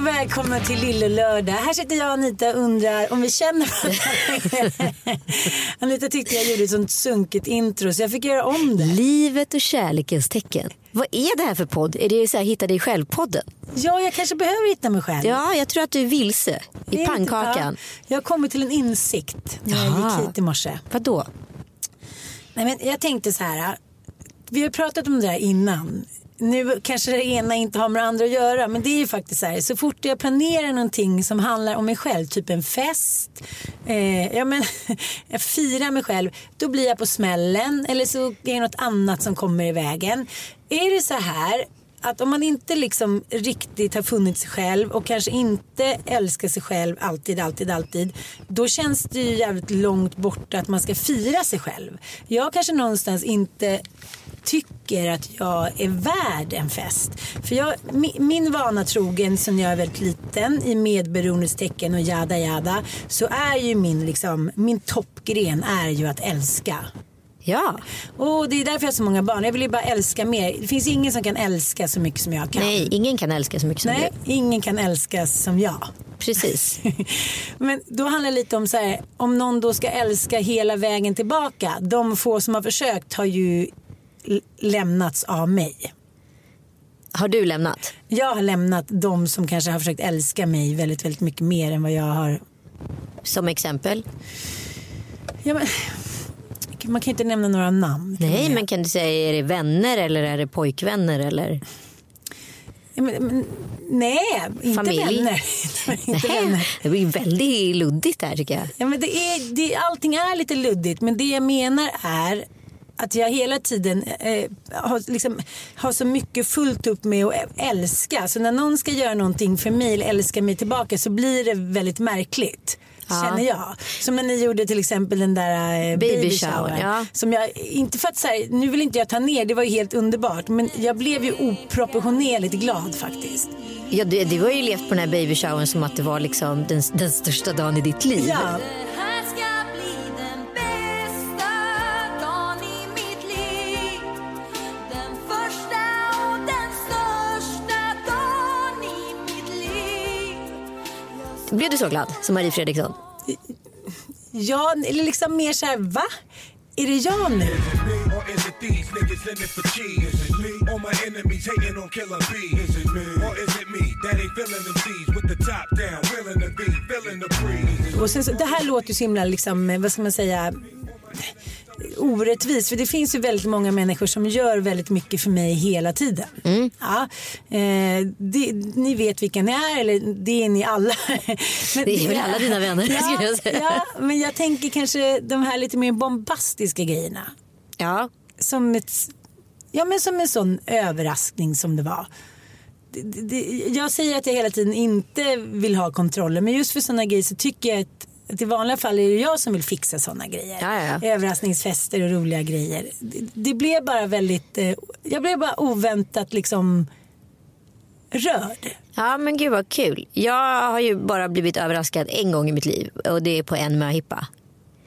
Och välkomna till Lille Lördag. Här sitter jag och Anita och undrar om vi känner varandra. Anita tyckte jag gjorde ett sånt sunkigt intro så jag fick göra om det. Livet och kärlekens tecken. Vad är det här för podd? Är det så här Hitta dig själv-podden? Ja, jag kanske behöver hitta mig själv. Ja, jag tror att du är vilse Det är i lite- pannkakan. ja, jag har kommit till en insikt när jag gick hit i morse. Vadå? Nej, men jag tänkte så här. Vi har pratat om det där innan. Nu kanske det ena inte har med det andra att göra men det är ju faktiskt så här. Så fort jag planerar någonting som handlar om mig själv, typ en fest. Eh, ja, men, jag firar mig själv. Då blir jag på smällen eller så är det något annat som kommer i vägen. Är det så här att om man inte liksom riktigt har funnit sig själv och kanske inte älskar sig själv alltid, alltid, alltid. Då känns det ju jävligt långt borta att man ska fira sig själv. Jag kanske någonstans inte tycker att jag är värd en fest. För jag, mi, min vana trogen sen jag är väldigt liten i medberoendets tecken och jada jada så är ju min, liksom, min toppgren är ju att älska. Ja. Och det är därför jag har så många barn. Jag vill ju bara älska mer. Det finns ingen som kan älska så mycket som jag kan. Nej, ingen kan älska så mycket som Nej, du. ingen kan älska som jag. Precis. Men då handlar det lite om så här, om någon då ska älska hela vägen tillbaka. De få som har försökt har ju lämnats av mig. Har du lämnat? Jag har lämnat de som kanske har försökt älska mig väldigt, väldigt mycket mer än vad jag har. Som exempel? Ja, men, man kan ju inte nämna några namn. Nej, men kan du säga är det vänner eller är det pojkvänner eller? Ja, men, men, nej, inte Familj? vänner. inte vänner. Nej, det blir väldigt luddigt här tycker jag. Ja, men det är, det, allting är lite luddigt men det jag menar är att jag hela tiden eh, har, liksom, har så mycket fullt upp med att älska. Så när någon ska göra någonting för mig eller älska mig tillbaka så blir det väldigt märkligt. Känner jag. Som när ni gjorde till exempel den där eh, baby, Baby shower. ja. Som jag, inte för att så här, nu vill inte jag ta ner, det var ju helt underbart. Men jag blev ju oproportionerligt glad faktiskt. Ja, du, du har ju levt på den här babyshowern som att det var liksom den, den största dagen i ditt liv. Ja, Blev du så glad som Marie Fredriksson? ja eller liksom mer så här, va? Är det jag nu? Och sen, så- det här låter ju så himla, liksom, eh, vad ska man säga, orättvist. För det finns ju väldigt många människor som gör väldigt mycket för mig hela tiden. Ja, eh, det, ni vet vilka ni är, eller det är ni alla. Men Det är väl alla dina vänner, skulle jag säga. Ja, men jag tänker kanske de här lite mer bombastiska grejerna. Ja. Som, ett, ja, men som en sån överraskning som det var. Jag säger att jag hela tiden inte vill ha kontrollen men just för sådana grejer så tycker jag att i vanliga fall är det jag som vill fixa sådana grejer. Ja, ja, ja. Överraskningsfester och roliga grejer. Det, det blev bara väldigt, eh, jag blev bara oväntat liksom rörd. Ja men gud vad kul. Jag har ju bara blivit överraskad en gång i mitt liv och det är på en möhippa.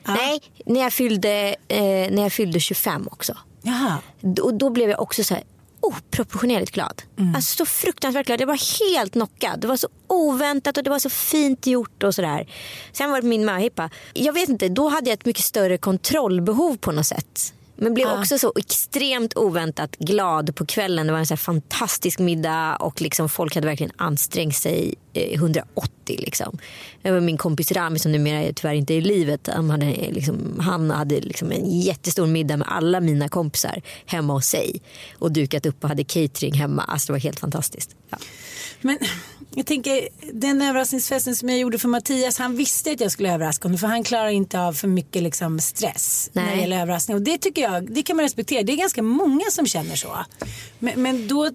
Nej, när jag, fyllde, eh, när jag fyllde 25 också. Jaha. Och då blev jag också så här oproportionerligt glad. Alltså så fruktansvärt glad. Jag var helt knockad. Det var så oväntat och det var så fint gjort och sådär. Sen var det min möhippa. Jag vet inte, då hade jag ett mycket större kontrollbehov på något sätt. Men blev också så extremt oväntat glad på kvällen. Det var en så fantastisk middag och liksom folk hade verkligen ansträngt sig eh, 180. Liksom. Det var min kompis Rami som numera tyvärr inte är i livet. Han hade, liksom, han hade liksom en jättestor middag med alla mina kompisar hemma hos sig. Och dukat upp och hade catering hemma. Alltså det var helt fantastiskt. Ja. Men jag tänker, den överraskningsfesten som jag gjorde för Mattias, han visste att jag skulle överraska honom för han klarar inte av för mycket liksom, stress när det Nej. gäller överraskning. Och det tycker jag, det kan man respektera. Det är ganska många som känner så. Men, men då,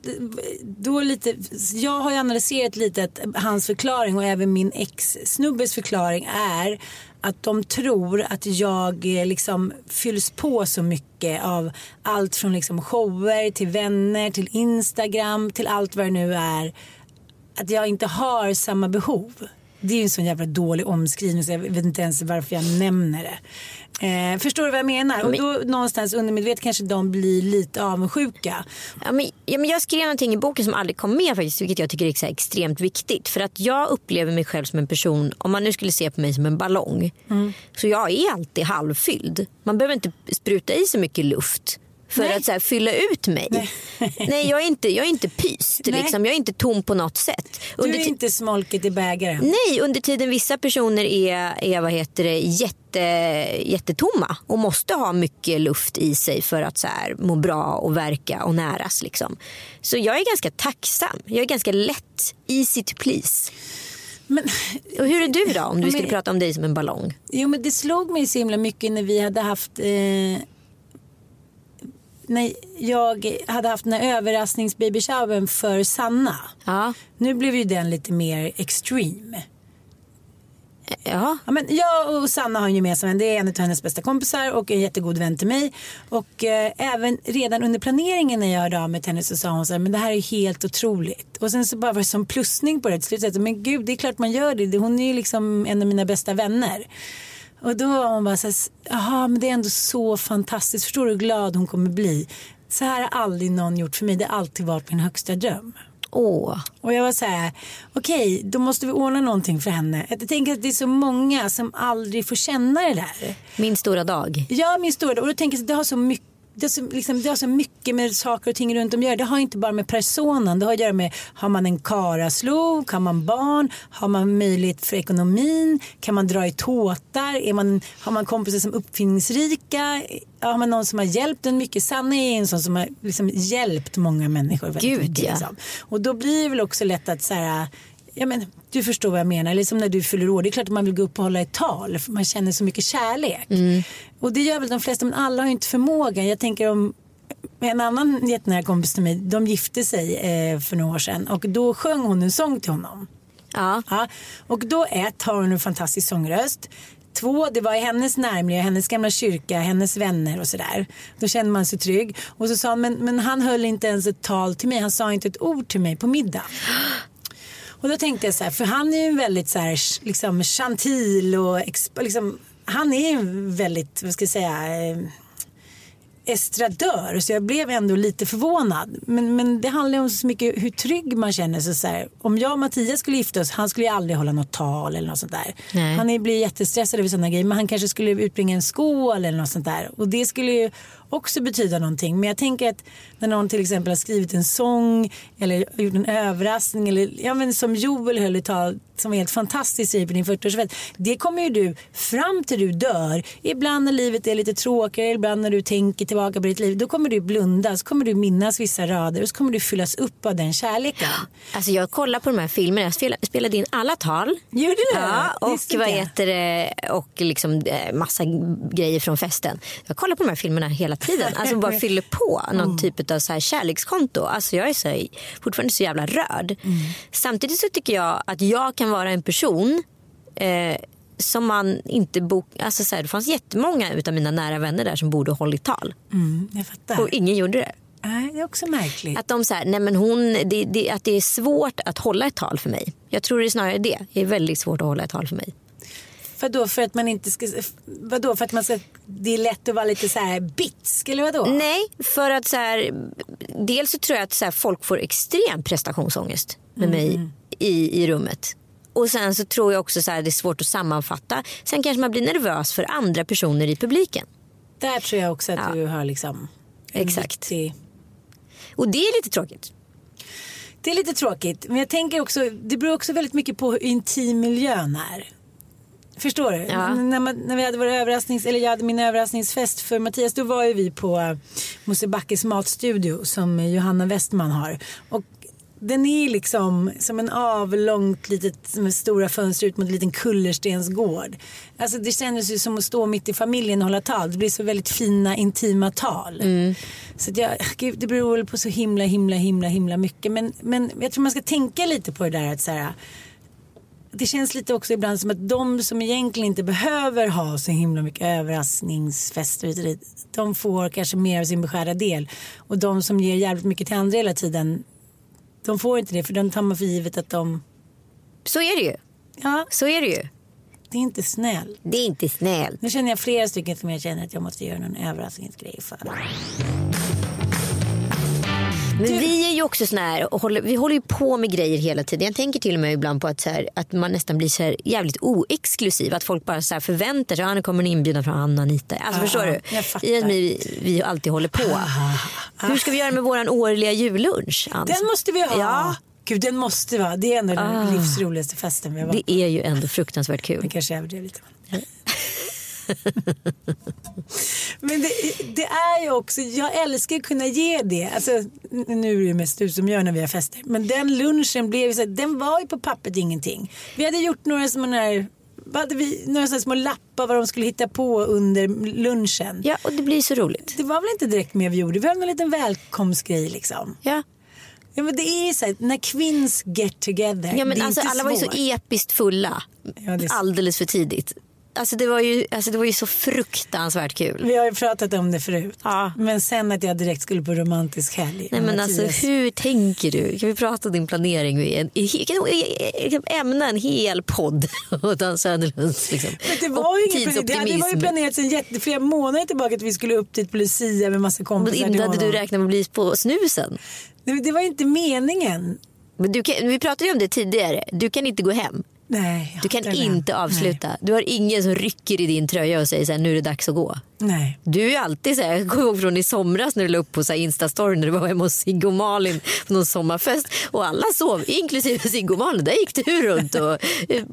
då lite, jag har ju analyserat lite att hans förklaring och även min ex-snubbes förklaring är att de tror att jag eh, liksom fylls på så mycket av allt från liksom shower till vänner till Instagram till allt vad det nu är att jag inte har samma behov. Det är ju en sån jävla dålig omskrivning så jag vet inte ens varför jag nämner det. Eh, förstår du vad jag menar? Och då någonstans undermedvetet kanske de blir lite avundsjuka. Ja, men, ja, men jag skrev någonting i boken som aldrig kom med faktiskt, vilket jag tycker är extremt viktigt. För att jag upplever mig själv som en person, om man nu skulle se på mig som en ballong. Så jag är alltid halvfylld. Man behöver inte spruta i så mycket luft för Nej. att så här, fylla ut mig. Nej, jag, är inte, jag är inte pyst. Nej. Liksom. Jag är inte tom på något sätt. Du Under är ti- inte smolket i bägaren. Nej, under tiden vissa personer är, är vad heter det, jätte, jättetomma och måste ha mycket luft i sig för att så här, må bra och verka och näras. Liksom. Så jag är ganska tacksam. Jag är ganska lätt, easy to please. Men, Och hur är du då om du Men- skulle prata om dig som en ballong? jo men det slog mig så himla mycket när vi hade haft eh, när jag hade haft den här överraskningsbabyshowern för Sanna. Ja, Nu blev ju den lite mer extreme. ja. Ja, men jag och Sanna har en gemensam vän. Det är en av hennes bästa kompisar och en jättegod vän till mig. Och eh, även redan under planeringen när jag hörde av mig till henne så sa hon så här, men det här är helt otroligt. Och sen så bara var det som plussning på det till slut. Men gud, det är klart man gör det. Hon är ju liksom en av mina bästa vänner. Och då var hon bara så här, jaha men det är ändå så fantastiskt. Förstår du hur glad hon kommer bli? Så här har aldrig någon gjort för mig. Det har alltid varit min högsta dröm. Åh. Och jag var så här, okej, då måste vi ordna någonting för henne. Jag tänker att det är så många som aldrig får känna det där. Min stora dag. Ja, min stora, och då tänker jag att det har så mycket det har, så, liksom, det har så mycket med saker och ting runt om att göra. Det har inte bara med personen. Det har att göra med, har man en karaslok, har man barn, har man möjlighet för ekonomin, kan man dra i tåtar, är man, har man kompisar som är uppfinningsrika, har man någon som har hjälpt en mycket. Sanna är en sån som har liksom hjälpt många människor. väldigt Gud, mycket, ja. liksom. Och då blir det väl också lätt att så här, ja, men, du förstår vad jag menar. Eller som när du fyller år. Det är klart att man vill gå upp och hålla ett tal. För man känner så mycket kärlek. Och det gör väl de flesta. Men alla har ju inte förmågan. Jag tänker om en annan jättenära kompis till mig. De gifte sig eh, för några år sedan. Och då sjöng hon en sång till honom. Ja. Ja, och då ett har hon en fantastisk sångröst. Två, det var i hennes närmiljö, hennes gamla kyrka, hennes vänner och sådär. Då kände man sig trygg. Och så sa han, men, men han höll inte ens ett tal till mig. Han sa inte ett ord till mig på middag. Och då tänkte jag så här, för han är ju väldigt så här, liksom chantil och liksom, han är ju väldigt, vad ska jag säga, eh, estradör så jag blev ändå lite förvånad. Men, men det handlar ju om så mycket hur trygg man känner sig. Så här, om jag och Mattias skulle gifta oss, han skulle ju aldrig hålla något tal eller något sånt där. Nej. Han blir jättestressad över sådana grejer men han kanske skulle utbringa en skål eller något sånt där. Och det skulle ju också betyda någonting. Men jag tänker att när någon till exempel har skrivit en sång eller gjort en överraskning eller ja, men som Joel höll ett tal som var helt fantastiskt i på din 40-årsfest. Det kommer ju du fram till du dör. Ibland när livet är lite tråkigare, ibland när du tänker tillbaka på ditt liv. Då kommer du blunda, så kommer du minnas vissa rader och så kommer du fyllas upp av den kärleken. Alltså jag kollar på de här filmerna. Jag spelade, in alla tal. Gjorde du? Ja, och vad heter det? Och liksom eh, massa grejer från festen. Jag kollar på de här filmerna hela tiden. Alltså bara fyller på någon typ av så här kärlekskonto. Alltså jag är så, fortfarande så jävla rörd. Samtidigt så tycker jag att jag kan vara en person eh, som man inte bok... Alltså så här, det fanns jättemånga utav mina nära vänner där som borde ha hållit tal. Mm. Och ingen gjorde det. Nej, det är också märkligt. Att de så här, nej men hon, det, det, att det är svårt att hålla ett tal för mig. Jag tror det är snarare det. Det är väldigt svårt att hålla ett tal för mig. För då för att man inte ska, vadå för att man ska, det är lätt att vara lite så här bitsk eller vadå? Nej, för att så här, dels så tror jag att så här, folk får extrem prestationsångest med mig i, i rummet. Och sen så tror jag också så här, det är svårt att sammanfatta. Sen kanske man blir nervös för andra personer i publiken. Där tror jag också att Ja. du har liksom Exakt. viktig- Och det är lite tråkigt. Det är lite tråkigt. Men jag tänker också, det beror också väldigt mycket på hur intim miljön är. Förstår du? Ja. När, man, när vi hade vår överrasknings, eller jag hade min överraskningsfest för Mattias, då var ju vi på eh, Mosebackes matstudio som Johanna Westman har. Och den är liksom som en avlångt litet med stora fönster ut mot en liten kullerstensgård. Alltså det kändes ju som att stå mitt i familjen och hålla tal. Det blir så väldigt fina intima tal. Så att jag, gud, det beror väl på så himla himla himla himla mycket. Men, men jag tror man ska tänka lite på det där att så här, det känns lite också ibland som att de som egentligen inte behöver ha så himla mycket överraskningsfester hit de får kanske mer av sin beskärda del. Och de som ger jävligt mycket till andra hela tiden, de får inte det för de tar man för givet att de, Så är det ju. ja, Så är det ju. det är inte snällt. Det är inte snällt. Nu känner jag flera stycken som jag känner att jag måste göra någon överraskningsgrej för. Men vi är ju också såna här, och håller, vi håller ju på med grejer hela tiden. Jag tänker till och med ibland på att, så här, att man nästan blir så här jävligt oexklusiv. Att folk bara så här förväntar sig att nu kommer en inbjudan från Anna Anita. Alltså Ja, förstår du? jag. I att vi, vi alltid håller på. Hur ska vi göra med våran årliga jullunch? Ans? Den måste vi ha. Ja. Gud, den måste vi ha. Det är ändå den livs roligaste festen vi har varit Det är ju ändå fruktansvärt kul. Jag kanske överdrev lite. Men det, det är ju också, jag älskar att kunna ge det. Alltså, nu är det mest du som gör när vi har fester. Men den lunchen blev ju så, den var ju på pappret ingenting. Vi hade gjort några sådana här, hade vi, några sådana små lappar vad de skulle hitta på under lunchen. Ja, och det blir så roligt. Det var väl inte direkt mer vi gjorde, vi hade en liten välkomstgrej liksom. Ja. Ja men det är ju så här, när kvinns get together. Ja, men alltså, alla var ju så episkt fulla. Ja, så- Alldeles för tidigt. Alltså det, var ju, alltså det var ju så fruktansvärt kul. Vi har ju pratat om det förut. Ja. Men sen att jag direkt skulle på romantisk helg. Nej men alltså hur tänker du? Kan vi prata om din planering? i en- i- Ämna en hel podd åt Dan Söderlunds liksom. Men det var ju ingen det, det var ju planerat sedan jätte, flera månader tillbaka att vi skulle upp dit på Lucia med massa Men kompisar. till inte hade du räknat med att bli på snusen. det, det var inte meningen. Men du kan, vi pratade ju om det tidigare. Du kan inte gå hem. Nej. Du kan inte avsluta. Du har ingen som rycker i din tröja och säger så här, nu är det dags att gå. Nej. Du är alltid så här, jag kommer ihåg från i somras när du la upp på Instastory när du var hemma hos Sigge och Malin på någon sommarfest och alla sov, inklusive Sigge och Malin. Där gick du runt och eh,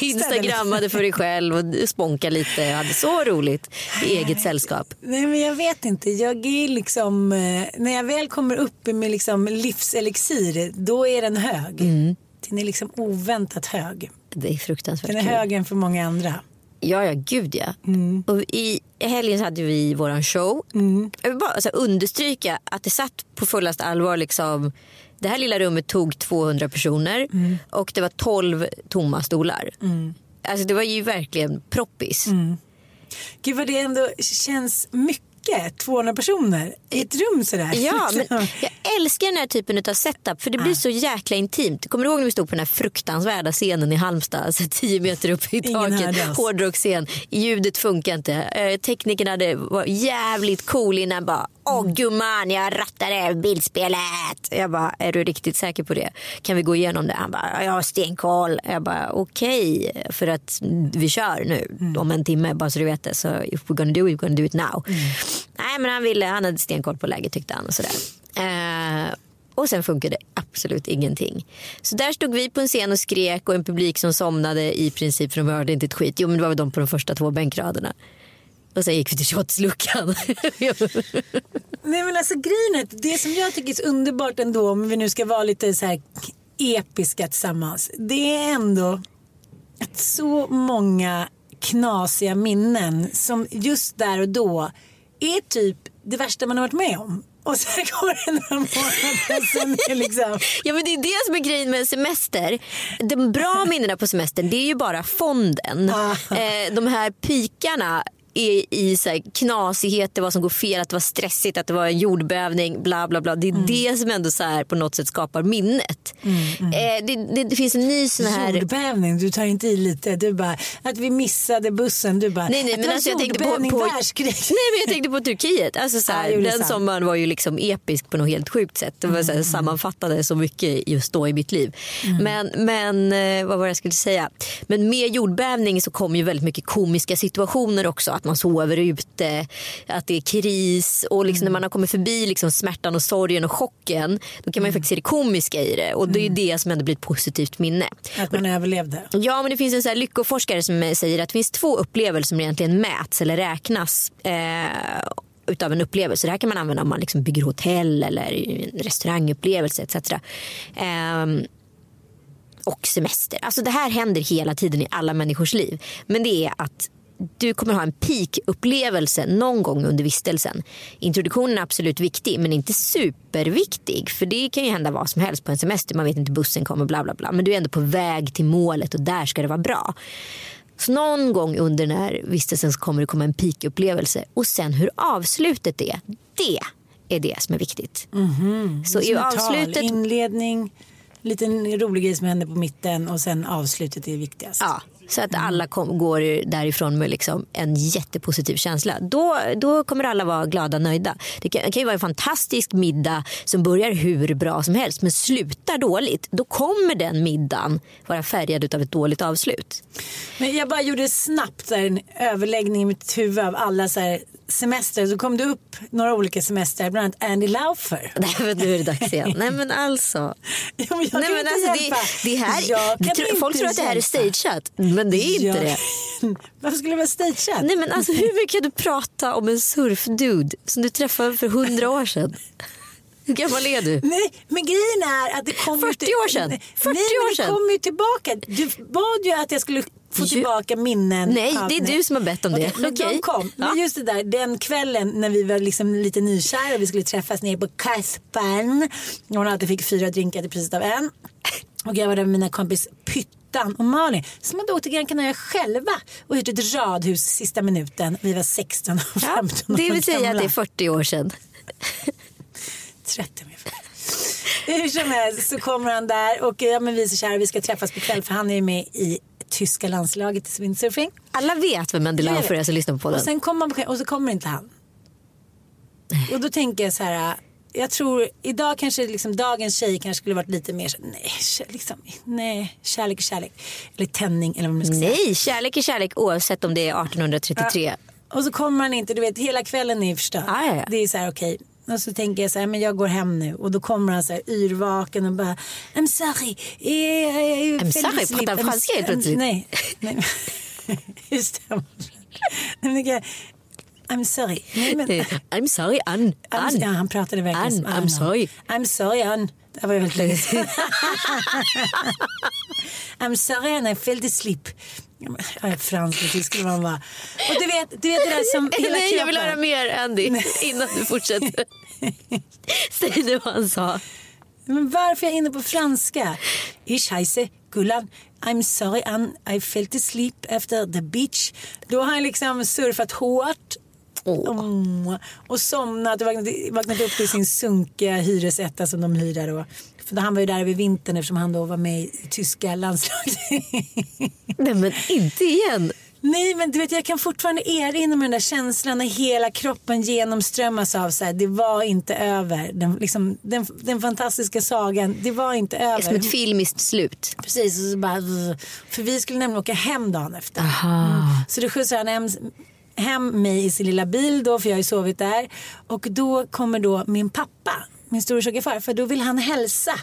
instagrammade för dig själv och sponkade lite och hade så roligt i eget sällskap. Nej men jag vet inte. Jag är liksom, eh, när jag väl kommer upp med liksom livselixir, då är den hög. Mm. Den är liksom oväntat hög. Det är fruktansvärt Den är kul. högre än för många andra. Ja, ja, gud ja. Mm. Och I helgen så hade vi våran show. Jag vill bara alltså, understryka att det satt på fullast allvar. Liksom, det här lilla rummet tog 200 personer Mm. och det var 12 tomma stolar. Alltså, det var ju verkligen proppis. Mm. Gud vad det ändå känns mycket. 200 personer i ett rum sådär. Ja, men jag älskar den här typen av setup för det blir så jäkla intimt. Kommer du ihåg när vi stod på den här fruktansvärda scenen i Halmstad? Alltså 10 meter upp i taket. Hårdrocksscen. Ljudet funkar inte. Eh, teknikerna hade, var jävligt cool innan. Bara, Åh Mm. gumman, jag rattade bildspelet. Jag bara, är du riktigt säker på det? Kan vi gå igenom det? Han bara, jag har stenkoll. Jag bara, okej. För att vi kör nu Mm. om en timme, bara så du vet det. Så if we're gonna do it, we're gonna do it now. Mm. Nej men han ville, han hade stenkoll på läget tyckte han och sådär. Eh, och sen funkade absolut ingenting. Så där stod vi på en scen och skrek och en publik som somnade i princip för de hörde inte ett skit. Jo men det var väl de på de första två bänkraderna. Och sen gick vi till shotsluckan. Nej men alltså grejen är det som jag tycker är så underbart ändå om vi nu ska vara lite så här episka tillsammans. Det är ändå att så många knasiga minnen som just där och då är typ det värsta man har varit med om. Och sen går det några månader. Sen är liksom... Ja men det är det som är grejen med semester. De bra minnena på semestern det är ju bara fonden. Eh, de här pikarna är i så här knasigheter, vad som går fel, att det var stressigt, att det var en jordbävning, bla bla bla. Det är det som ändå så här på något sätt skapar minnet. Eh, det, det, det finns en ny sån här... Jordbävning, du tar inte i lite. Du bara, att vi missade bussen. Du bara, Nej, nej, men alltså jag tänkte på, på, nej, men jag tänkte på Turkiet. Alltså, så här, är den sant. sommaren var ju liksom episk på något helt sjukt sätt. Det var, så här, Mm. sammanfattade så mycket just då i mitt liv. Men, men eh, vad var det jag skulle säga? Men med jordbävning så kommer ju väldigt mycket komiska situationer också. Att man sover ute, att det är kris och liksom när man har kommit förbi liksom smärtan och sorgen och chocken då kan man ju faktiskt se det komiska i det. Och det är ju det som ändå blir ett positivt minne. Att man överlevde. Ja, men det finns en så här lyckoforskare som säger att det finns två upplevelser som egentligen mäts eller räknas eh, utav en upplevelse. Det här kan man använda om man liksom bygger hotell eller en restaurangupplevelse etc. Ehm, och semester. Alltså det här händer hela tiden i alla människors liv. Men det är att du kommer ha en peak-upplevelse någon gång under vistelsen. Introduktionen är absolut viktig men inte superviktig. För det kan ju hända vad som helst på en semester. Man vet inte bussen kommer bla bla bla. Men du är ändå på väg till målet och där ska det vara bra. Så någon gång under den här vistelsen så kommer det komma en peak-upplevelse. Och sen hur avslutet är, det är det som är viktigt. Så i ett tal, avslutet Inledning, lite rolig grej som händer på mitten och sen avslutet är viktigast. Ja, så att alla kom, går därifrån med liksom en jättepositiv känsla. Då, då kommer alla vara glada och nöjda. Det kan, det kan ju vara en fantastisk middag som börjar hur bra som helst men slutar dåligt. Då kommer den middagen vara färgad av ett dåligt avslut. Men jag bara gjorde snabbt en överläggning i mitt huvud av alla så här, semester. Så kom det upp några olika semester, bland annat Andy Laufer. Nej men nu är det dags igen. Nej men alltså. Ja, men jag kan Nej, men inte alltså det, hjälpa. det här, Jag kan inte folk tror att det här är stageat. Men det är inte Ja. det. Varför skulle det vara stageat? Nej men alltså hur mycket kan du prata om en surfdude som du träffade för hundra år sedan? Hur gammal är du? Nej, men grejen är att det kommer 40 år sedan. 40 Nej, år det sedan. kommer ju tillbaka. Du bad ju att jag skulle få tillbaka minnen. Nej, det är du som har bett om det. Okej, men Okej. de kom. Men Ja. just det där, den kvällen när vi var liksom lite nykära och vi skulle träffas nere på. Och hon alltid fick fyra drinkar till priset av en. Och jag var där med mina kompis Pyttan och Malin som hade åkt till Gran Canaria själva och hyrt ett radhus sista minuten. Vi var 16 och 15 Ja, det vill säga att det är 40 år sedan. 30 ungefär. Hur som helst så kommer han där och ja, men vi är så kära vi ska träffas på kväll för han är ju med i tyska landslaget i windsurfing. Alla vet vem Jag Laufer är som lyssnar på podden. Och sen kommer kväll och så kommer inte han. Och då tänker jag så här. Jag tror idag kanske liksom dagens tjej kanske skulle varit lite mer så, nej, liksom, nej, kärlek är kärlek. Eller tändning eller vad man ska säga. Nej, kärlek är kärlek oavsett om det är 1833. Och så kommer han inte, du vet hela kvällen är förstörd. Ja, ja, ja. Det är så här okej. Och så tänker jag så här, men jag går hem nu. Och då kommer han så här yrvaken och bara, I'm sorry. Eh, I'm sorry, pratar I'm- franska helt plötsligt. Nej, nej. Just det. I'm sorry. Nej, men, I'm sorry, Ann. Ann. ja, han pratade verkligen Ann, som I'm sorry. I'm sorry Ann. Det var väldigt länge. I'm sorry Ann, I fell asleep. Jag är fransk tysk skulle man vara. Och du vet, du vet det där som hela Nej, jag vill höra mer Andy innan du fortsätter. Säg nu vad han sa. Men varför är jag inne på franska? Ich heiße Gullan. I'm sorry Ann, I fell asleep after the beach. Då har han liksom surfat hårt. Mm. Och somnat och vaknat, vaknat upp i sin sunkiga hyresetta som de hyr där. För han var ju där över vintern eftersom han då var med i tyska landslaget. Nej men inte igen. Nej men du vet jag kan fortfarande erinra mig den där känslan när hela kroppen genomströmmas av så här, det var inte över. Den, liksom, den, den fantastiska sagan, det var inte över. Som ett filmiskt slut. Precis, och så bara, för vi skulle nämligen åka hem dagen efter. Mm. Så då skjutsar han hem, hem mig i sin lilla bil då, för jag har ju sovit där. Och då kommer då min pappa, min storebror far, för då vill han hälsa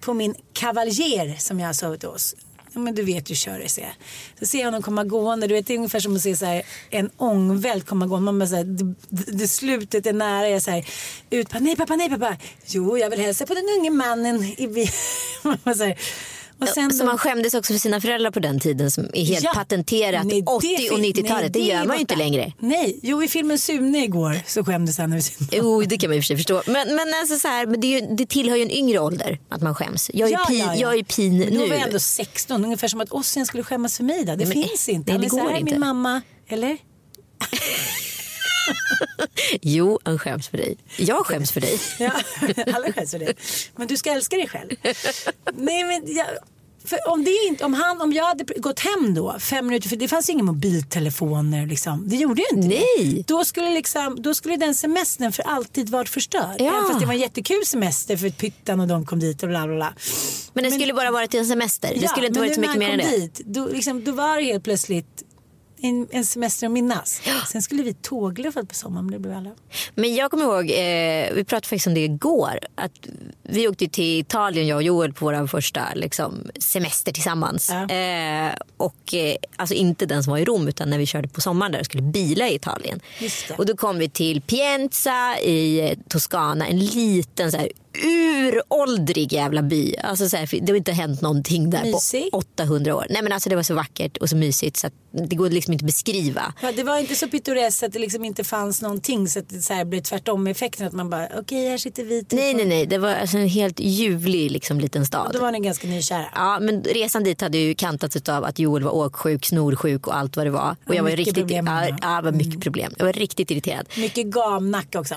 på min kavaljer som jag har sovit hos. Ja, men du vet ju kör ser jag. Så ser jag honom komma gående. Du vet, det är ungefär som att se så här, en ångvält komma gående. Man bara så här, det, det, slutet är nära. Jag så här, ut, nej pappa, nej pappa. Jo, jag vill hälsa på den unge mannen i bilen. Och sen så då- man skämdes också för sina föräldrar på den tiden som är helt Ja. patenterat Nej, det 80 och fin- 90-talet. nej, Det, är gör man ju inte längre. Nej, jo i filmen Sune igår så skämdes han över sin Jo, det kan man i och för sig förstå. Men, men, alltså så här, men det, ju, det tillhör ju en yngre ålder att man skäms. Jag är, Ja, pin, ja, ja. Jag är pin Men Då nu. var jag ändå 16, ungefär som att Ossian skulle skämmas för mig. Då. Det Men, finns inte. nej, det så går här, inte. Min mamma, eller? Jo, han skäms för dig. Jag skäms för dig. Ja, alla skäms för det. Men du ska älska dig själv. Nej, men jag, om, det inte, om, han, om jag hade gått hem då, fem minuter, för det fanns inga mobiltelefoner. Liksom. Det gjorde ju inte det. Nej. Då skulle, liksom, då skulle den semestern för alltid varit förstörd. Ja. Även fast det var en jättekul semester för Pyttan och de kom dit och bla bla bla. Men det skulle bara varit en semester. Det skulle inte men varit så mycket mer än det. dit, då, liksom, då var det helt plötsligt en, en semester att minnas. Sen skulle vi tågluffa på sommaren, men det blev alla. Men jag kommer ihåg, eh, vi pratade faktiskt om det igår. Att vi åkte till Italien, jag och Joel, på vår första liksom, semester tillsammans. Ja. Eh, och eh, alltså inte den som var i Rom utan när vi körde på sommaren där och skulle bila i Italien. Och då kom vi till Pienza i eh, Toscana, en liten så här uråldrig jävla by. Alltså så här, det har inte hänt någonting där Mysig. på 800 år. Nej men alltså det var så vackert och så mysigt så att det går liksom inte att beskriva. Ja, det var inte så pittoreskt att det liksom inte fanns någonting så att det så här blev tvärtom effekten att man bara okej här sitter vi typ Nej och- nej nej, det var alltså en helt ljuvlig liksom, liten stad. Då var ni ganska nykära. Ja, men resan dit hade ju kantats av att Joel var åksjuk, snorsjuk och allt vad det var. Och Ja, jag var mycket riktigt, problem ja, ja, var mycket problem. Jag var riktigt irriterad. Mycket gamnacke också.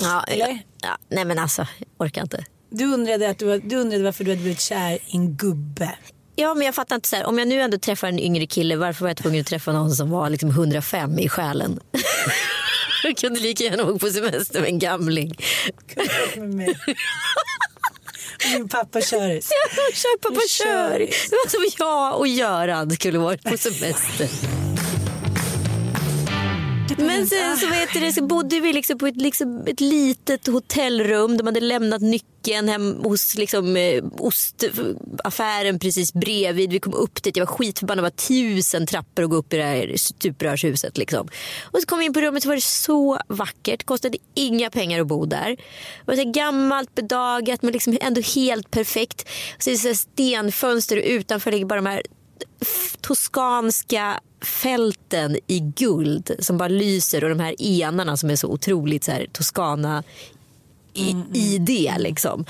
Ja, Eller? Ja, nej men alltså, orkar inte. Du undrade, att du, du undrade varför du hade blivit kär i en gubbe. Ja, men jag fattar inte så här, om jag nu ändå träffar en yngre kille, varför var jag tvungen att träffa någon som var liksom 105 i själen? jag kunde lika gärna åka på semester med en gamling. Med mig. Min pappa kör. Kör pappa kör! kör. Det var som jag och Göran skulle varit på semester. Men sen så, vet du, det, så bodde vi liksom på ett, liksom, ett litet hotellrum. De hade lämnat nyckeln hem hos liksom, eh, ostaffären precis bredvid. Vi kom upp dit. Jag var skitförbannad. Det var tusen trappor att gå upp i det här stuprörshuset. Liksom. Och så kom vi in på rummet så var det så vackert. Kostade inga pengar att bo där. Det var så gammalt, bedagat men liksom ändå helt perfekt. Så det är så här stenfönster och utanför ligger bara de här toskanska fälten i guld som bara lyser och de här enarna som är så otroligt så här, Toscana i, i det liksom.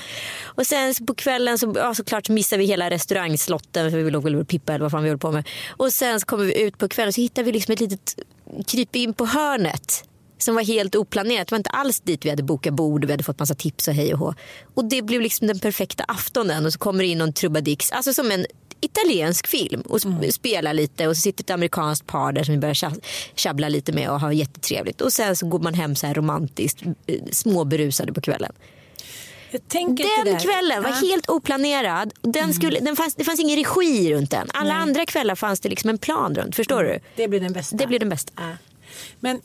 Och sen på kvällen så ja, såklart så missade vi hela restaurangslotten för vi låg väl och pippa eller vad fan vi höll på med. Och sen så kommer vi ut på kvällen så hittar vi liksom ett litet kryp in på hörnet som var helt oplanerat. Det var inte alls dit vi hade bokat bord och vi hade fått massa tips och hej och hå. Och det blev liksom den perfekta aftonen och så kommer det in någon trubaduix, alltså som en italiensk film och sp- spelar lite och så sitter ett amerikanskt par där som vi börjar tja- tjabbla lite med och ha jättetrevligt. Och sen så går man hem så här romantiskt, eh, småberusade på kvällen. Den kvällen var Ja. Mm. helt oplanerad. Den skulle, den fanns, det fanns ingen regi runt den. Alla andra kvällar fanns det liksom en plan runt. Förstår du? Det blir den bästa. Det blir den bästa. Ja. Men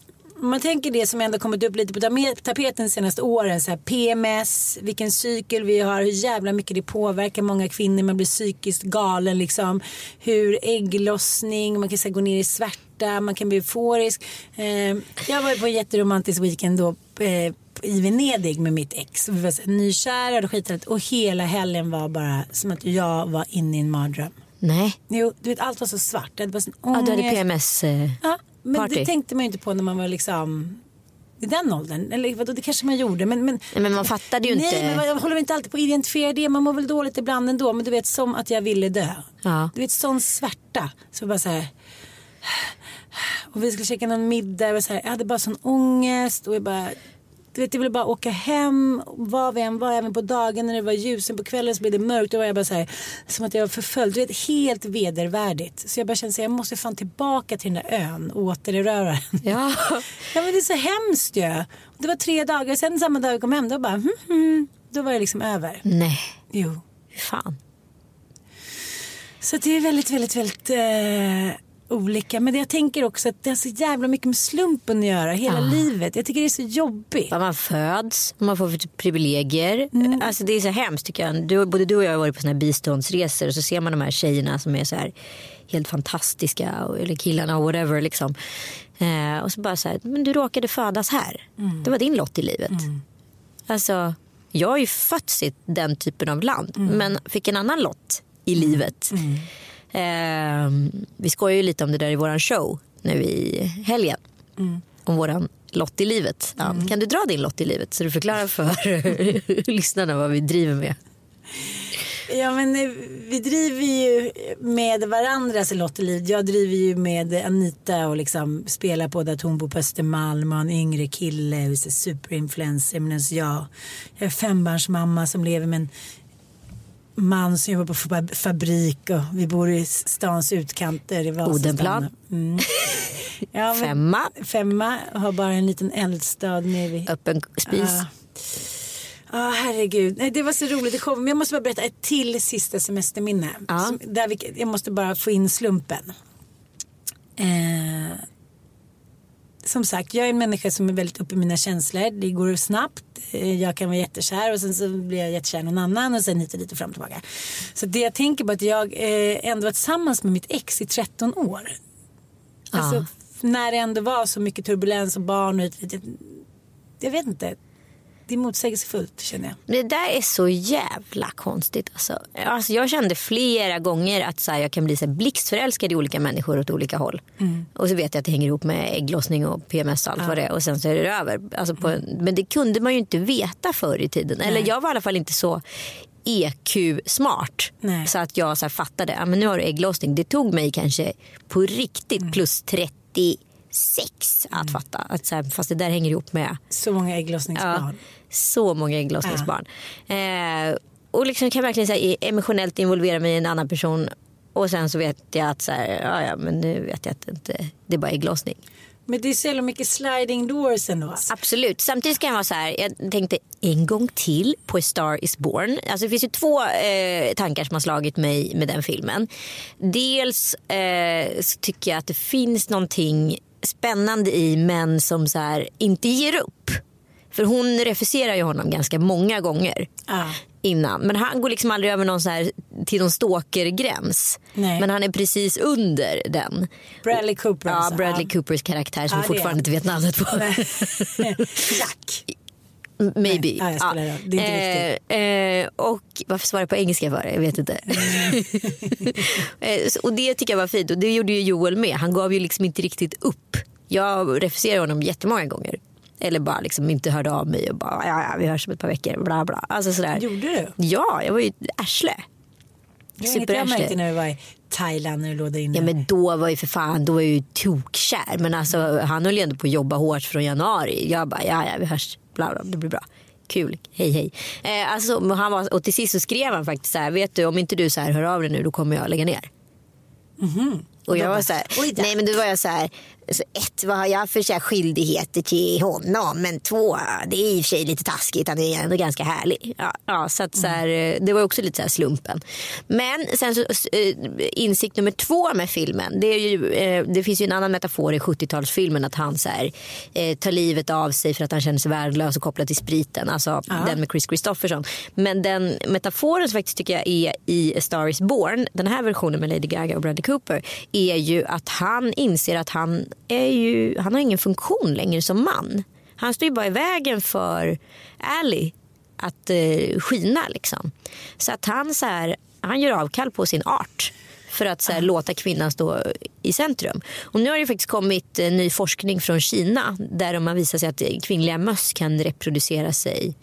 om man tänker det som ändå kommit upp lite på tapeten de senaste åren. Så här PMS, vilken cykel vi har, hur jävla mycket det påverkar många kvinnor. Man blir psykiskt galen liksom. Hur ägglossning, man kan så här, gå ner i svärta, man kan bli euforisk. Eh, jag var på en jätteromantisk weekend då. Eh, i Venedig med mitt ex. Vi var så nykära och skithärligt. Och hela helgen var bara som att jag var inne i en mardröm. Nej. Jo, du vet allt var så svart. Det var sån Ja, du hade ångest. PMS. Eh, Ja, men Party. det tänkte man ju inte på när man var liksom i den åldern. Eller vadå, det kanske man gjorde. Men, men, Nej, men man fattade ju nej, inte. men man håller inte alltid på att identifiera det. Man mår väl dåligt ibland ändå. Men du vet som att jag ville dö. Ja. Du vet sån svärta. Så bara så här. Och vi skulle käka någon middag. Var så här, jag hade bara sån ångest. Och jag bara. Du vet, jag ville bara åka hem. Var vi än var, även på dagen när det var ljus. Sen på kvällen så blev det mörkt. Då var jag bara så här, som att jag var förföljd. Du vet, helt vedervärdigt. Så jag bara kände att jag måste fan tillbaka till den där ön och återerövra den. Ja. Ja men det är så hemskt ju. Det var tre dagar, sen samma dag jag kom hem då bara hmm, hmm, då var det liksom över. Nej, Jo. fan. Så det är väldigt, väldigt, väldigt eh, olika. Men jag tänker också att det har så jävla mycket med slumpen att göra hela livet. Jag tycker det är så jobbigt. Man föds, man får för privilegier. Mm. Alltså det är så hemskt tycker jag. Du, både du och jag har varit på såna här biståndsresor och så ser man de här tjejerna som är så här helt fantastiska. och- Eller killarna och whatever liksom. Eh, och så bara så här, men du råkade födas här. Mm. Det var din lott i livet. Alltså, jag har ju fötts i den typen av land. Mm. Men fick en annan lott i livet. Eh, vi skojar ju lite om det där i våran show nu i helgen. Om våran lott i livet. Ja, Kan du dra din lott i livet så du förklarar för lyssnarna vad vi driver med? Ja men eh, vi driver ju med varandras lotteliv. Jag driver ju med Anita och liksom spelar på att hon bor på Östermalm och en yngre kille och är superinfluencer. Medan jag, jag är fembarnsmamma som lever med en man som jobbar på fab- fabrik och vi bor i stans utkanter i. Odenplan. Mm. Ja, Femma. Femma har bara en liten eldstad nere vid Öppen spis. Ja. Ja, herregud. Nej, det var så roligt. Det kom. Men jag måste bara berätta ett till sista semesterminne. Ja. Som, där vi, jag måste bara få in slumpen. Eh, som sagt, jag är en människa som är väldigt uppe i mina känslor. Det går snabbt. Eh, Jag kan vara jättekär och sen så blir jag jättekär i någon annan och sen hit och dit och fram och tillbaka. Så det jag tänker på är att jag eh, ändå var tillsammans med mitt ex i 13 år. Alltså, Ja. f- när det ändå var så mycket turbulens och barn och hit. Jag vet inte. Det är motsägelsefullt känner jag. Det där är så jävla konstigt. Alltså. Alltså, jag kände flera gånger att så här, jag kan bli så här, blixtförälskad i olika människor åt olika håll. Och så vet jag att det hänger ihop med ägglossning och PMS och allt vad det är. Och sen så är det över. Alltså på, Men det kunde man ju inte veta förr i tiden. Eller jag var i alla fall inte så EQ-smart. Nej. Så att jag så här, fattade, ja, men nu har du ägglossning. Det tog mig kanske på riktigt plus 36 att fatta. Att, så här, fast det där hänger ihop med Så många ägglossningsbarn. så många ägglossningsbarn. Eh, och liksom kan verkligen så här, emotionellt involvera mig i en annan person. Och sen så vet jag att så här, ja, ja, men nu vet jag att det inte det är bara ägglossning. Men det är så jävla mycket sliding doors ändå. Absolut. Samtidigt kan jag vara så här, jag tänkte en gång till på A Star Is Born. Alltså det finns ju två eh, tankar som har slagit mig med den filmen. Dels eh, så tycker jag att det finns någonting spännande i män som så här, inte ger upp. För hon refuserar ju honom ganska många gånger Ja. innan. Men han går liksom aldrig över någon så här, till någon stalkergräns. Nej. Men han är precis under den. Bradley Cooper. Ja, alltså. Bradley Ja. Coopers karaktär som Ja, vi fortfarande inte vet namnet på. Jack. Maybe. Nej, ja, jag spelar roll. Det är inte eh, eh, och varför svarar jag på engelska för? Jag vet inte. eh, så- och det tycker jag var fint och det gjorde ju Joel med. Han gav ju liksom inte riktigt upp. Jag refuserade honom jättemånga gånger. Eller bara liksom inte hörde av mig och bara ja, ja vi hörs om ett par veckor. Bla, bla. Alltså sådär. Gjorde du? Ja, jag var ju ett arsle. Inget jag märkte när vi var i Thailand när du låg där inne. Ja men då var ju för fan, då var jag ju tokkär. Men alltså han höll ju ändå på att jobba hårt från januari. Jag bara, ja ja vi hörs, bla bla, det blir bra. Kul, hej hej. Eh, alltså, han var, och till sist så skrev han faktiskt så här, vet du om inte du så här hör av dig nu då kommer jag lägga ner. Och jag var så här, nej men då var jag så här, så ett vad har jag för så här skyldigheter till honom men två det är i och för sig lite taskigt, han är ändå ganska härlig. Ja, ja, så att så här, eh, det var också lite så slumpen. Men sen så eh, insikt nummer två med filmen, det, är ju, eh, det finns ju en annan metafor i 70-talsfilmen att han så här, eh, tar livet av sig för att han känner sig värdelös och kopplad till spriten, alltså den med Chris Christopherson. Men den metaforen som faktiskt tycker jag är i A Star Is Born, den här versionen med Lady Gaga och Bradley Cooper, är ju att han inser att han, är ju, han har ingen funktion längre som man. Han står ju bara i vägen för Ally att eh, skina liksom. Så att han, så här, han gör avkall på sin art för att så här, låta kvinnan stå i centrum. Och nu har det faktiskt kommit eh, ny forskning från Kina där de har visat sig att kvinnliga möss kan reproducera sig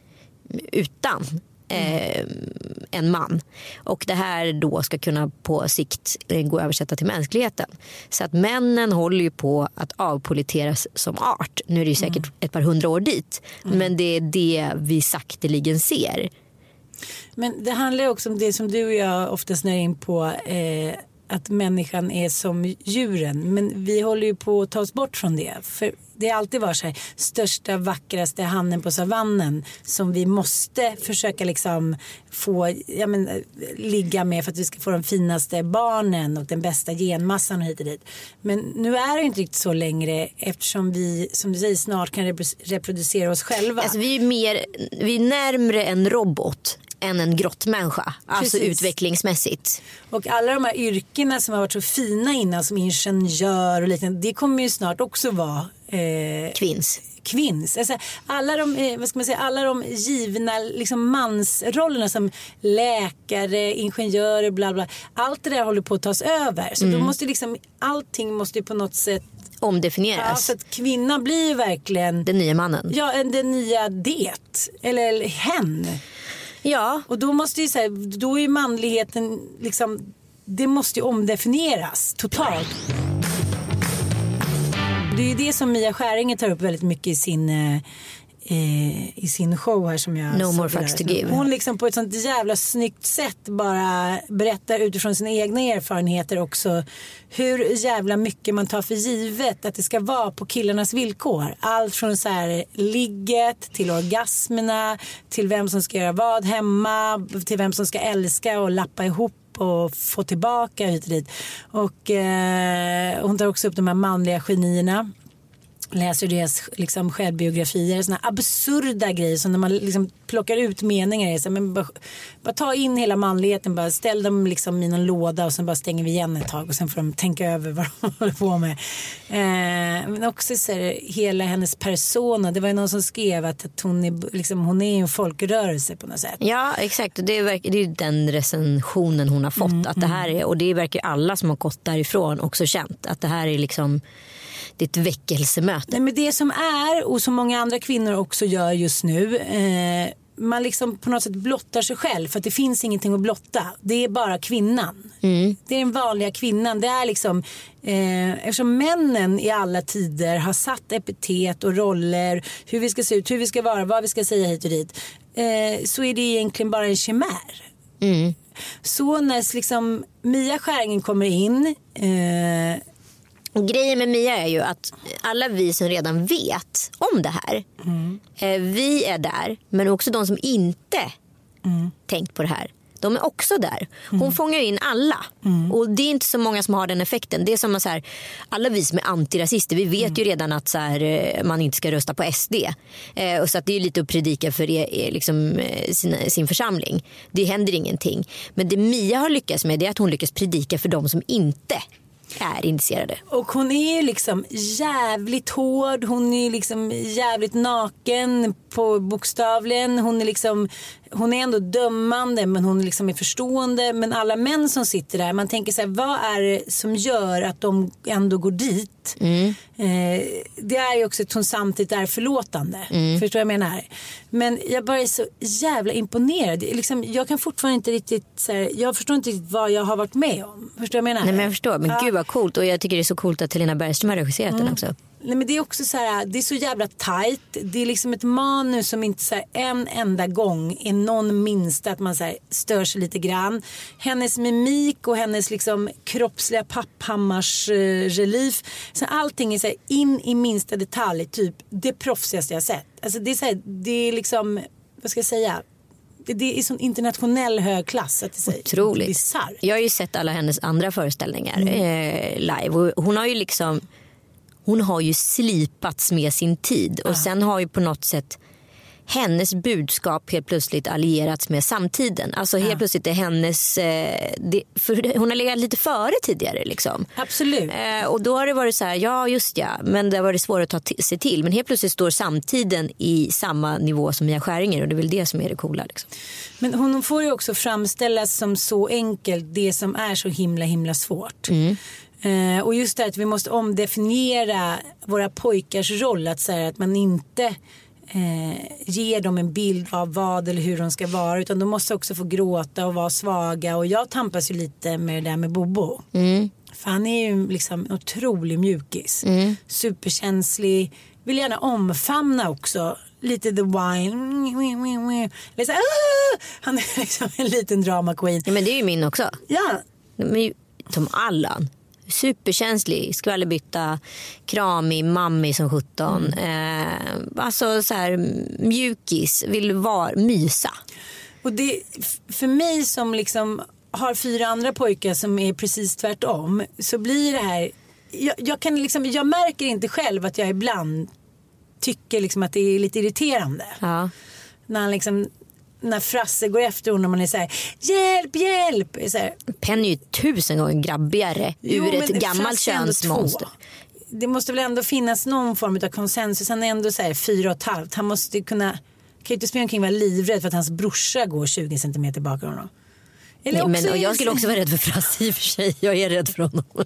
utan eh, en man. Och det här då ska kunna på sikt eh, gå att översätta till mänskligheten. Så att männen håller ju på att avpoliteras som art. Nu är det ju säkert ett par hundra år dit. Men det är det vi sakteligen ser. Men det handlar ju också om det som du och jag ofta snör in på. Eh, att människan är som djuren. Men vi håller ju på att ta oss bort från det. För det har alltid varit så här. Största, vackraste hannen på savannen. Som vi måste försöka liksom få ja, men, ligga med. För att vi ska få de finaste barnen. Och den bästa genmassan och hit och dit. Men nu är det inte riktigt så längre. Eftersom vi, som du säger, snart kan reproducera oss själva. Alltså, vi, är mer, vi är närmre en robot än en grottmänniska. Alltså utvecklingsmässigt. Och alla de här yrkena som har varit så fina innan som ingenjör och liknande. Det kommer ju snart också vara eh, Kvinns. kvinns. Alltså, alla, de, eh, vad ska man säga, alla de givna liksom, mansrollerna som läkare, ingenjörer, bla bla. Allt det där håller på att tas över. Så då måste liksom, allting måste ju på något sätt Ja, Omdefinieras. så att kvinnan blir ju verkligen Den nya mannen. ja, en- den nya det. Eller, eller hen. Ja, Och då måste ju så här, då är manligheten liksom, det måste ju omdefinieras totalt. Det är ju det som Mia Skäringer tar upp väldigt mycket i sin eh, i sin show här som jag No more fucks to give. Hon liksom på ett sånt jävla snyggt sätt bara berättar utifrån sina egna erfarenheter också hur jävla mycket man tar för givet att det ska vara på killarnas villkor. Allt från så här ligget till orgasmerna till vem som ska göra vad hemma till vem som ska älska och lappa ihop och få tillbaka hit och dit. Och eh, hon tar också upp de här manliga genierna läser deras liksom, självbiografier, såna absurda grejer som när man liksom plockar ut meningar. är Så, men bara, bara ta in hela manligheten, bara ställ dem liksom i någon låda och sen bara stänger vi igen ett tag och sen får de tänka över vad de håller på med. Eh, men också så här, hela hennes persona, det var ju någon som skrev att, att hon, är, liksom, hon är en folkrörelse på något sätt. Ja exakt och det är, verk- det är ju den recensionen hon har fått. att det här är, och det verkar ju alla som har gått därifrån också känt. Att det här är liksom ett väckelsemöte. Nej, men det som är och som många andra kvinnor också gör just nu. Eh, man liksom på något sätt blottar sig själv för att det finns ingenting att blotta. Det är bara kvinnan. Det är den vanliga kvinnan. Det är liksom, eh, eftersom männen i alla tider har satt epitet och roller, hur vi ska se ut, hur vi ska vara, vad vi ska säga hit och dit. Eh, så är det egentligen bara en chimär. Så när liksom Mia Skäringen kommer in eh, grejen med Mia är ju att alla vi som redan vet om det här. Eh, vi är där men också de som inte tänkt på det här. De är också där. Hon fångar in alla. Och det är inte så många som har den effekten. Det är som att så här, alla vi som är antirasister, vi vet ju redan att så här, eh, man inte ska rösta på SD. Eh, och så att det är lite att predika för er, er, liksom, eh, sin, sin församling. Det händer ingenting. Men det Mia har lyckats med det är att hon lyckas predika för de som inte är intresserade. Och hon är ju liksom jävligt hård. Hon är liksom jävligt naken på bokstavligen. Hon är liksom hon är ändå dömande men hon liksom är förstående. Men alla män som sitter där, man tänker så här, vad är det som gör att de ändå går dit? Eh, det är ju också att hon samtidigt är förlåtande. Förstår du vad jag menar? Men jag bara är så jävla imponerad. Liksom, jag kan fortfarande inte riktigt, så här, jag förstår inte riktigt vad jag har varit med om. Förstår du vad jag menar? Nej, men jag förstår. Men Ja. gud vad coolt. Och jag tycker det är så coolt att Helena Bergström har regisserat den också. Nej, men det är också så här, det är så jävla tajt. Det är liksom ett manus som inte så här, en enda gång är någon minsta att man så här, stör sig lite grann. Hennes mimik och hennes liksom kroppsliga papphammars eh, relief. Så allting är så här, in i minsta detalj, typ det proffsigaste jag sett. Alltså det är så här, det är liksom, vad ska jag säga? Det- Det är sån internationell hög klass. Att det är Otroligt. bisarrt. Jag har ju sett alla hennes andra föreställningar eh, live. Och hon har ju liksom hon har ju slipats med sin tid. Och sen har ju på något sätt hennes budskap helt plötsligt allierats med samtiden. Alltså helt plötsligt är hennes... Eh, det, hon har legat lite före tidigare liksom. Absolut. Eh, och då har det varit så här, ja just ja, men det har varit svårt att ta t- sig till. Men helt plötsligt står samtiden i samma nivå som Mia Skäringer och det är väl det som är det coola. Liksom. Men hon får ju också framställas som så enkelt det som är så himla himla svårt. Eh, och just det här att vi måste omdefiniera våra pojkars roll. Att, säga att man inte eh, ger dem en bild av vad eller hur de ska vara. Utan de måste också få gråta och vara svaga. Och jag tampas ju lite med det där med Bobo. För han är ju liksom en otrolig mjukis. Superkänslig. Vill gärna omfamna också. Lite the wine. Liksom, ah! Han är liksom en liten drama queen. Ja, men det är ju min också. Ja, De är ju som Allan. Superkänslig, skvallerbytta, kramig, mammig som 17. Eh, alltså så här mjukis, vill vara, mysa. och det, för mig som liksom har fyra andra pojkar som är precis tvärtom. Så blir det här, jag, jag, kan liksom, jag märker inte själv att jag ibland tycker liksom att det är lite irriterande. Ja. När han liksom, när Frasse går efter honom och man är så här, hjälp, hjälp. Så här, Penny är ju tusen gånger grabbigare Jo, ur ett gammalt könsmonster. det måste väl ändå finnas någon form av konsensus. Han är ändå så här fyra och ett halvt. Han måste kunna, kan ju inte springa omkring och vara livrädd för att hans brorsa går 20 centimeter bakom honom. Eller Nej, men, och jag skulle så- också vara rädd för Frasse i och för sig. Jag är rädd för honom.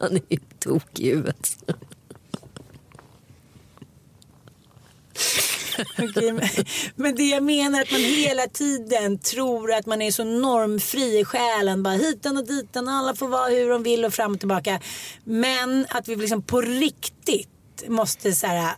Han är ju tokig i huvudet. Okay, men, men det jag menar är att man hela tiden tror att man är så normfri i själen. Bara hitan och ditan alla får vara hur de vill och fram och tillbaka. Men att vi liksom på riktigt måste så här,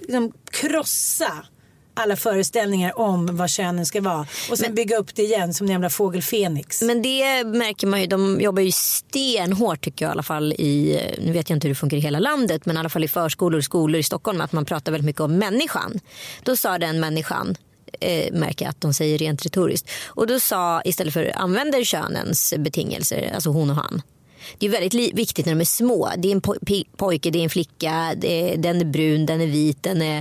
liksom krossa alla föreställningar om vad könen ska vara. Och sen bygga upp det igen som en jävla fågel Fenix. Men det märker man ju. De jobbar ju stenhårt tycker jag i alla fall i, nu vet jag inte hur det funkar i hela landet, men i alla fall i förskolor och skolor i Stockholm att man pratar väldigt mycket om människan. Då sa den människan eh, märker jag att de säger rent retoriskt. Och då sa istället för använder könens betingelser, alltså hon och han. Det är väldigt viktigt när de är små. Det är en po pojke, det är en flicka, är, den är brun, den är vit, den är,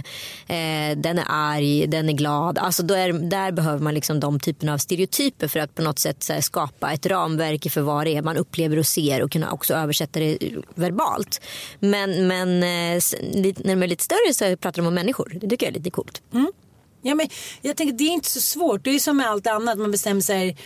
eh, den är arg, den är glad. Alltså då är, där behöver man liksom de typerna av stereotyper för att på något sätt så här, skapa ett ramverk för vad det är man upplever och ser och kunna också översätta det eh, verbalt. Men, men eh, när de är lite större så pratar de om människor. Det tycker jag är lite coolt. Mm. Ja, men jag tänker det är inte så svårt. Det är som med allt annat. Man bestämmer sig.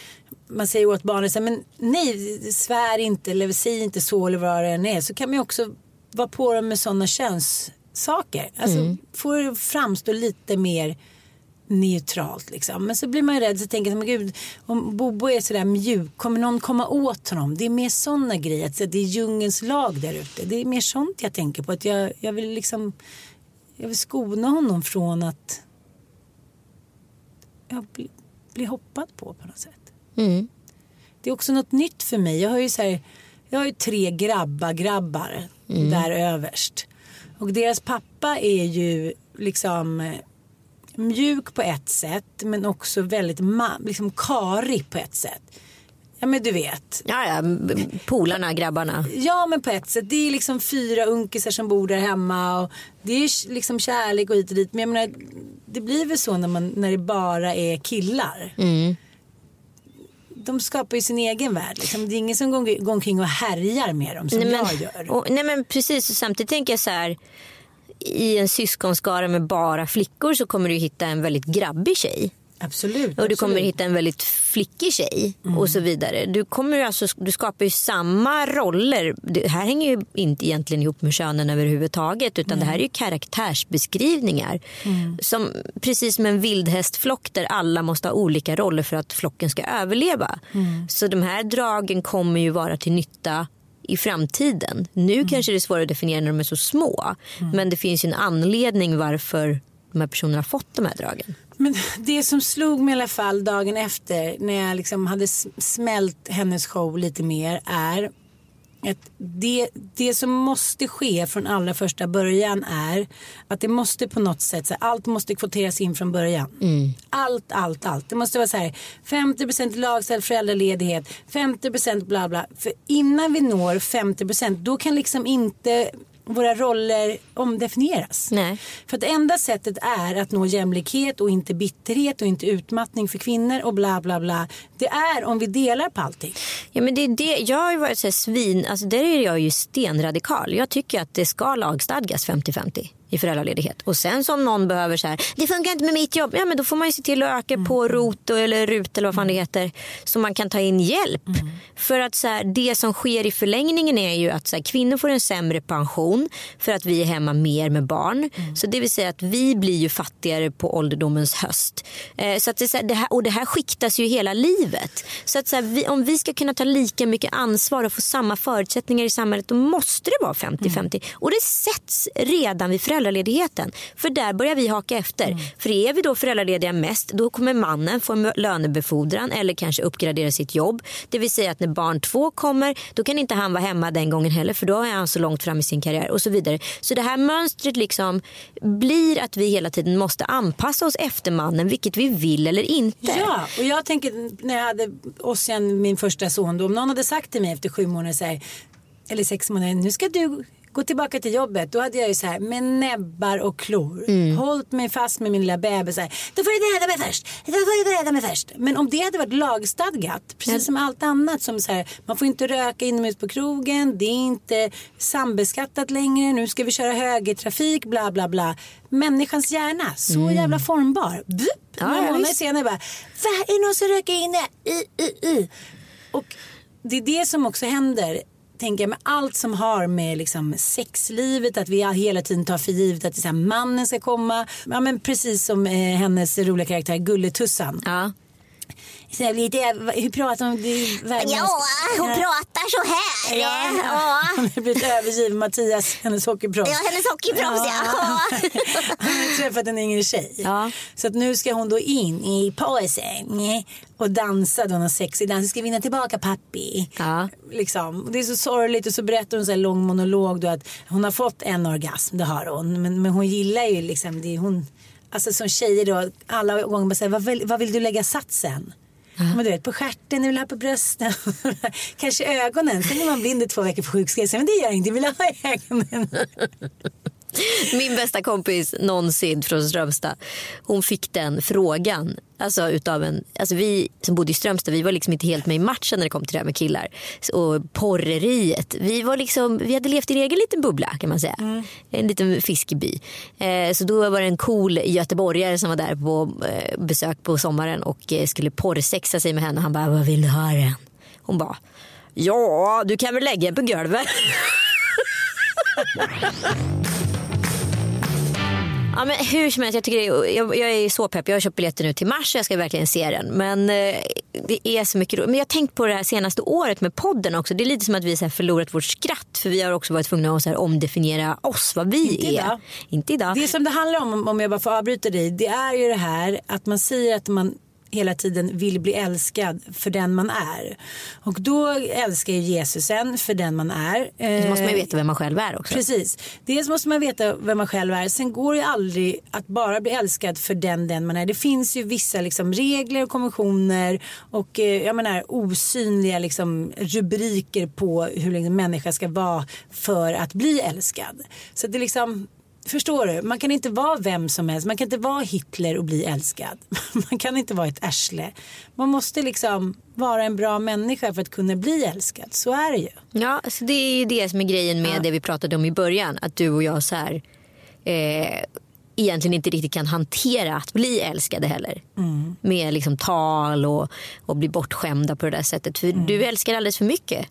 Man säger åt barnet så här, men nej, svär inte eller säg inte så eller vad det än är. Så kan man ju också vara på dem med sådana könssaker. Alltså få det att framstå lite mer neutralt liksom. Men så blir man ju rädd så tänker jag, men gud, om Bobo är sådär mjuk, kommer någon komma åt honom? Det är mer sådana grejer, så det är djungens lag där ute. Det är mer sånt jag tänker på. Att jag, jag vill liksom, jag vill skona honom från att jag blir, blir hoppad på på något sätt. Det är också något nytt för mig. Jag har ju, så här, jag har ju tre grabba-grabbar där överst. Och deras pappa är ju liksom eh, mjuk på ett sätt men också väldigt liksom karig på ett sätt. Ja men du vet. Ja, ja, polarna, grabbarna. Ja men på ett sätt. Det är liksom fyra unkisar som bor där hemma och det är liksom kärlek och hit och dit. Men jag menar, det blir väl så när, man, när det bara är killar. De skapar ju sin egen värld. Liksom. Det är ingen som går, går omkring och härjar med dem som Nej, jag men, gör. och, nej men precis, och samtidigt tänker jag så här. I en syskonskara med bara flickor så kommer du hitta en väldigt grabbig tjej. Absolut. Och du kommer absolut. hitta en väldigt flickig tjej och så vidare. Du, kommer alltså, du skapar ju samma roller. Det här hänger ju inte egentligen ihop med könen överhuvudtaget utan det här är ju karaktärsbeskrivningar. Som precis som en vildhästflock där alla måste ha olika roller för att flocken ska överleva. Så de här dragen kommer ju vara till nytta i framtiden. Nu kanske det är svårare att definiera när de är så små. Men det finns ju en anledning varför de här personerna har fått de här dragen. Men det som slog mig i alla fall dagen efter när jag liksom hade smält hennes show lite mer är att det, det som måste ske från allra första början är att det måste på något sätt, så här, allt måste kvoteras in från början. Allt, allt, allt. Det måste vara så här 50% lagställd föräldraledighet, 50% bla bla. För innan vi når 50% då kan liksom inte våra roller omdefinieras. Nej. För att det enda sättet är att nå jämlikhet och inte bitterhet och inte utmattning för kvinnor och bla bla bla. Det är om vi delar på allting. Ja, men det är det. Jag har ju varit så här svin, alltså där är jag ju stenradikal. Jag tycker att det ska lagstadgas 50-50 i föräldraledighet. Och sen som någon behöver så här, det funkar inte med mitt jobb. Ja men då får man ju se till att öka på ROT eller RUT eller vad fan det heter. Så man kan ta in hjälp. För att så här, det som sker i förlängningen är ju att så här, kvinnor får en sämre pension för att vi är hemma mer med barn. Så det vill säga att vi blir ju fattigare på ålderdomens höst. Eh, så att det, så här, det här, och det här skiktas ju hela livet. Så att så vi, om vi ska kunna ta lika mycket ansvar och få samma förutsättningar i samhället då måste det vara 50-50. Och det sätts redan vid föräldraledigheten. För där börjar vi haka efter. För är vi då föräldralediga mest då kommer mannen få en lönebefordran eller kanske uppgradera sitt jobb. Det vill säga att när barn två kommer då kan inte han vara hemma den gången heller för då är han så långt fram i sin karriär och så vidare. Så det här mönstret liksom blir att vi hela tiden måste anpassa oss efter mannen vilket vi vill eller inte. Ja, och jag tänker när jag hade Ossian, min första son, då, om någon hade sagt till mig efter sju månader så här, eller sex månader, nu ska du gå tillbaka till jobbet. Då hade jag ju så här med näbbar och klor. Hållit mig fast med min lilla bebis. Så här, då får du döda mig först. Då får du döda mig först. Men om det hade varit lagstadgat. Precis som allt annat. Som så här, man får inte röka inomhus på krogen. Det är inte sambeskattat längre. Nu ska vi köra högertrafik. Bla bla bla. Människans hjärna. Så jävla formbar. Bup, Ja, några månader senare bara. Va? Är det någon som röker inne? I, i, i. Och det är det som också händer tänker jag med allt som har med liksom sexlivet, att vi hela tiden tar för givet att det är så här, mannen ska komma. Ja men precis som eh, hennes roliga karaktär Gulletussan. Ja. Så här, lite, hur pratar hon? Världens- hon pratar så här. Ja, Ja. Hon har blivit övergiven Mattias, hennes hockeyproffs. Ja, hennes hockeyproffs, ja. Han har träffat en yngre tjej. Ja. Så att nu ska hon då in i pausen och dansa då någon sexig dans. Ska vinna tillbaka pappi. Ja. Liksom. Det är så sorgligt och så berättar hon så här lång monolog då att hon har fått en orgasm, det har hon. Men, men hon gillar ju liksom, det hon, alltså som tjejer då, alla gånger bara säger vad, vad vill du lägga satsen? Men du vet på stjärten, jag vill ha på brösten, kanske ögonen. Sen är man blind i två veckor på sjukskrivning. Men det gör inget, jag vill ha ögonen. Min bästa kompis någonsin från Strömstad. Hon fick den frågan. Alltså utav en, alltså vi som bodde i Strömstad vi var liksom inte helt med i matchen när det kom till det här med killar. Och porreriet. Vi, var liksom, vi hade levt i en egen liten bubbla kan man säga. En liten fiskeby. Eh, så då var det en cool göteborgare som var där på eh, besök på sommaren och eh, skulle porrsexa sig med henne. Han bara, vad vill du ha den? Hon bara, ja du kan väl lägga den på golvet. Ja, men hur som helst, jag, tycker jag, jag är så pepp. Jag har köpt biljetter nu till mars och jag ska verkligen se den. Men eh, det är så mycket ro- Men jag har tänkt på det här senaste året med podden också. Det är lite som att vi här förlorat vårt skratt. För vi har också varit tvungna att så här omdefiniera oss, vad vi Inte är. idag. Inte idag. Det som det handlar om, om jag bara får avbryta dig, det är ju det här att man säger att man hela tiden vill bli älskad för den man är. Och då älskar ju Jesus en för den man är. Så måste man ju Eh, veta vem man själv är också. Precis. Dels måste man veta vem man själv är. Sen går det ju aldrig att bara bli älskad för den den man är. Det finns ju vissa liksom regler och konventioner och eh, jag menar osynliga liksom rubriker på hur en människa ska vara för att bli älskad. Så det är liksom Förstår du? Man kan inte vara vem som helst. Man kan inte vara Hitler och bli älskad. Man kan inte vara ett arsle. Man måste liksom vara en bra människa för att kunna bli älskad. Så är det ju. Ja, så det är ju det som är grejen med det vi pratade om i början. Att du och jag så här, eh, egentligen inte riktigt kan hantera att bli älskade heller. Med liksom tal och, och bli bortskämda på det där sättet. För du älskar alldeles för mycket.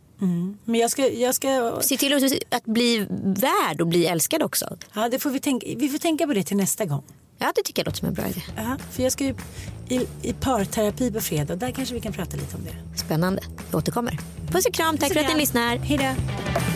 Men jag ska, jag ska Se till att, att bli värd och bli älskad också. Ja, det får vi, tänka, vi får tänka på det till nästa gång. Ja, det tycker jag låter som en bra idé. Ja, för jag ska ju i, i parterapi på fredag. Där kanske vi kan prata lite om det. Spännande. Jag återkommer. Puss och kram. Tack för att ni lyssnar. Hej då.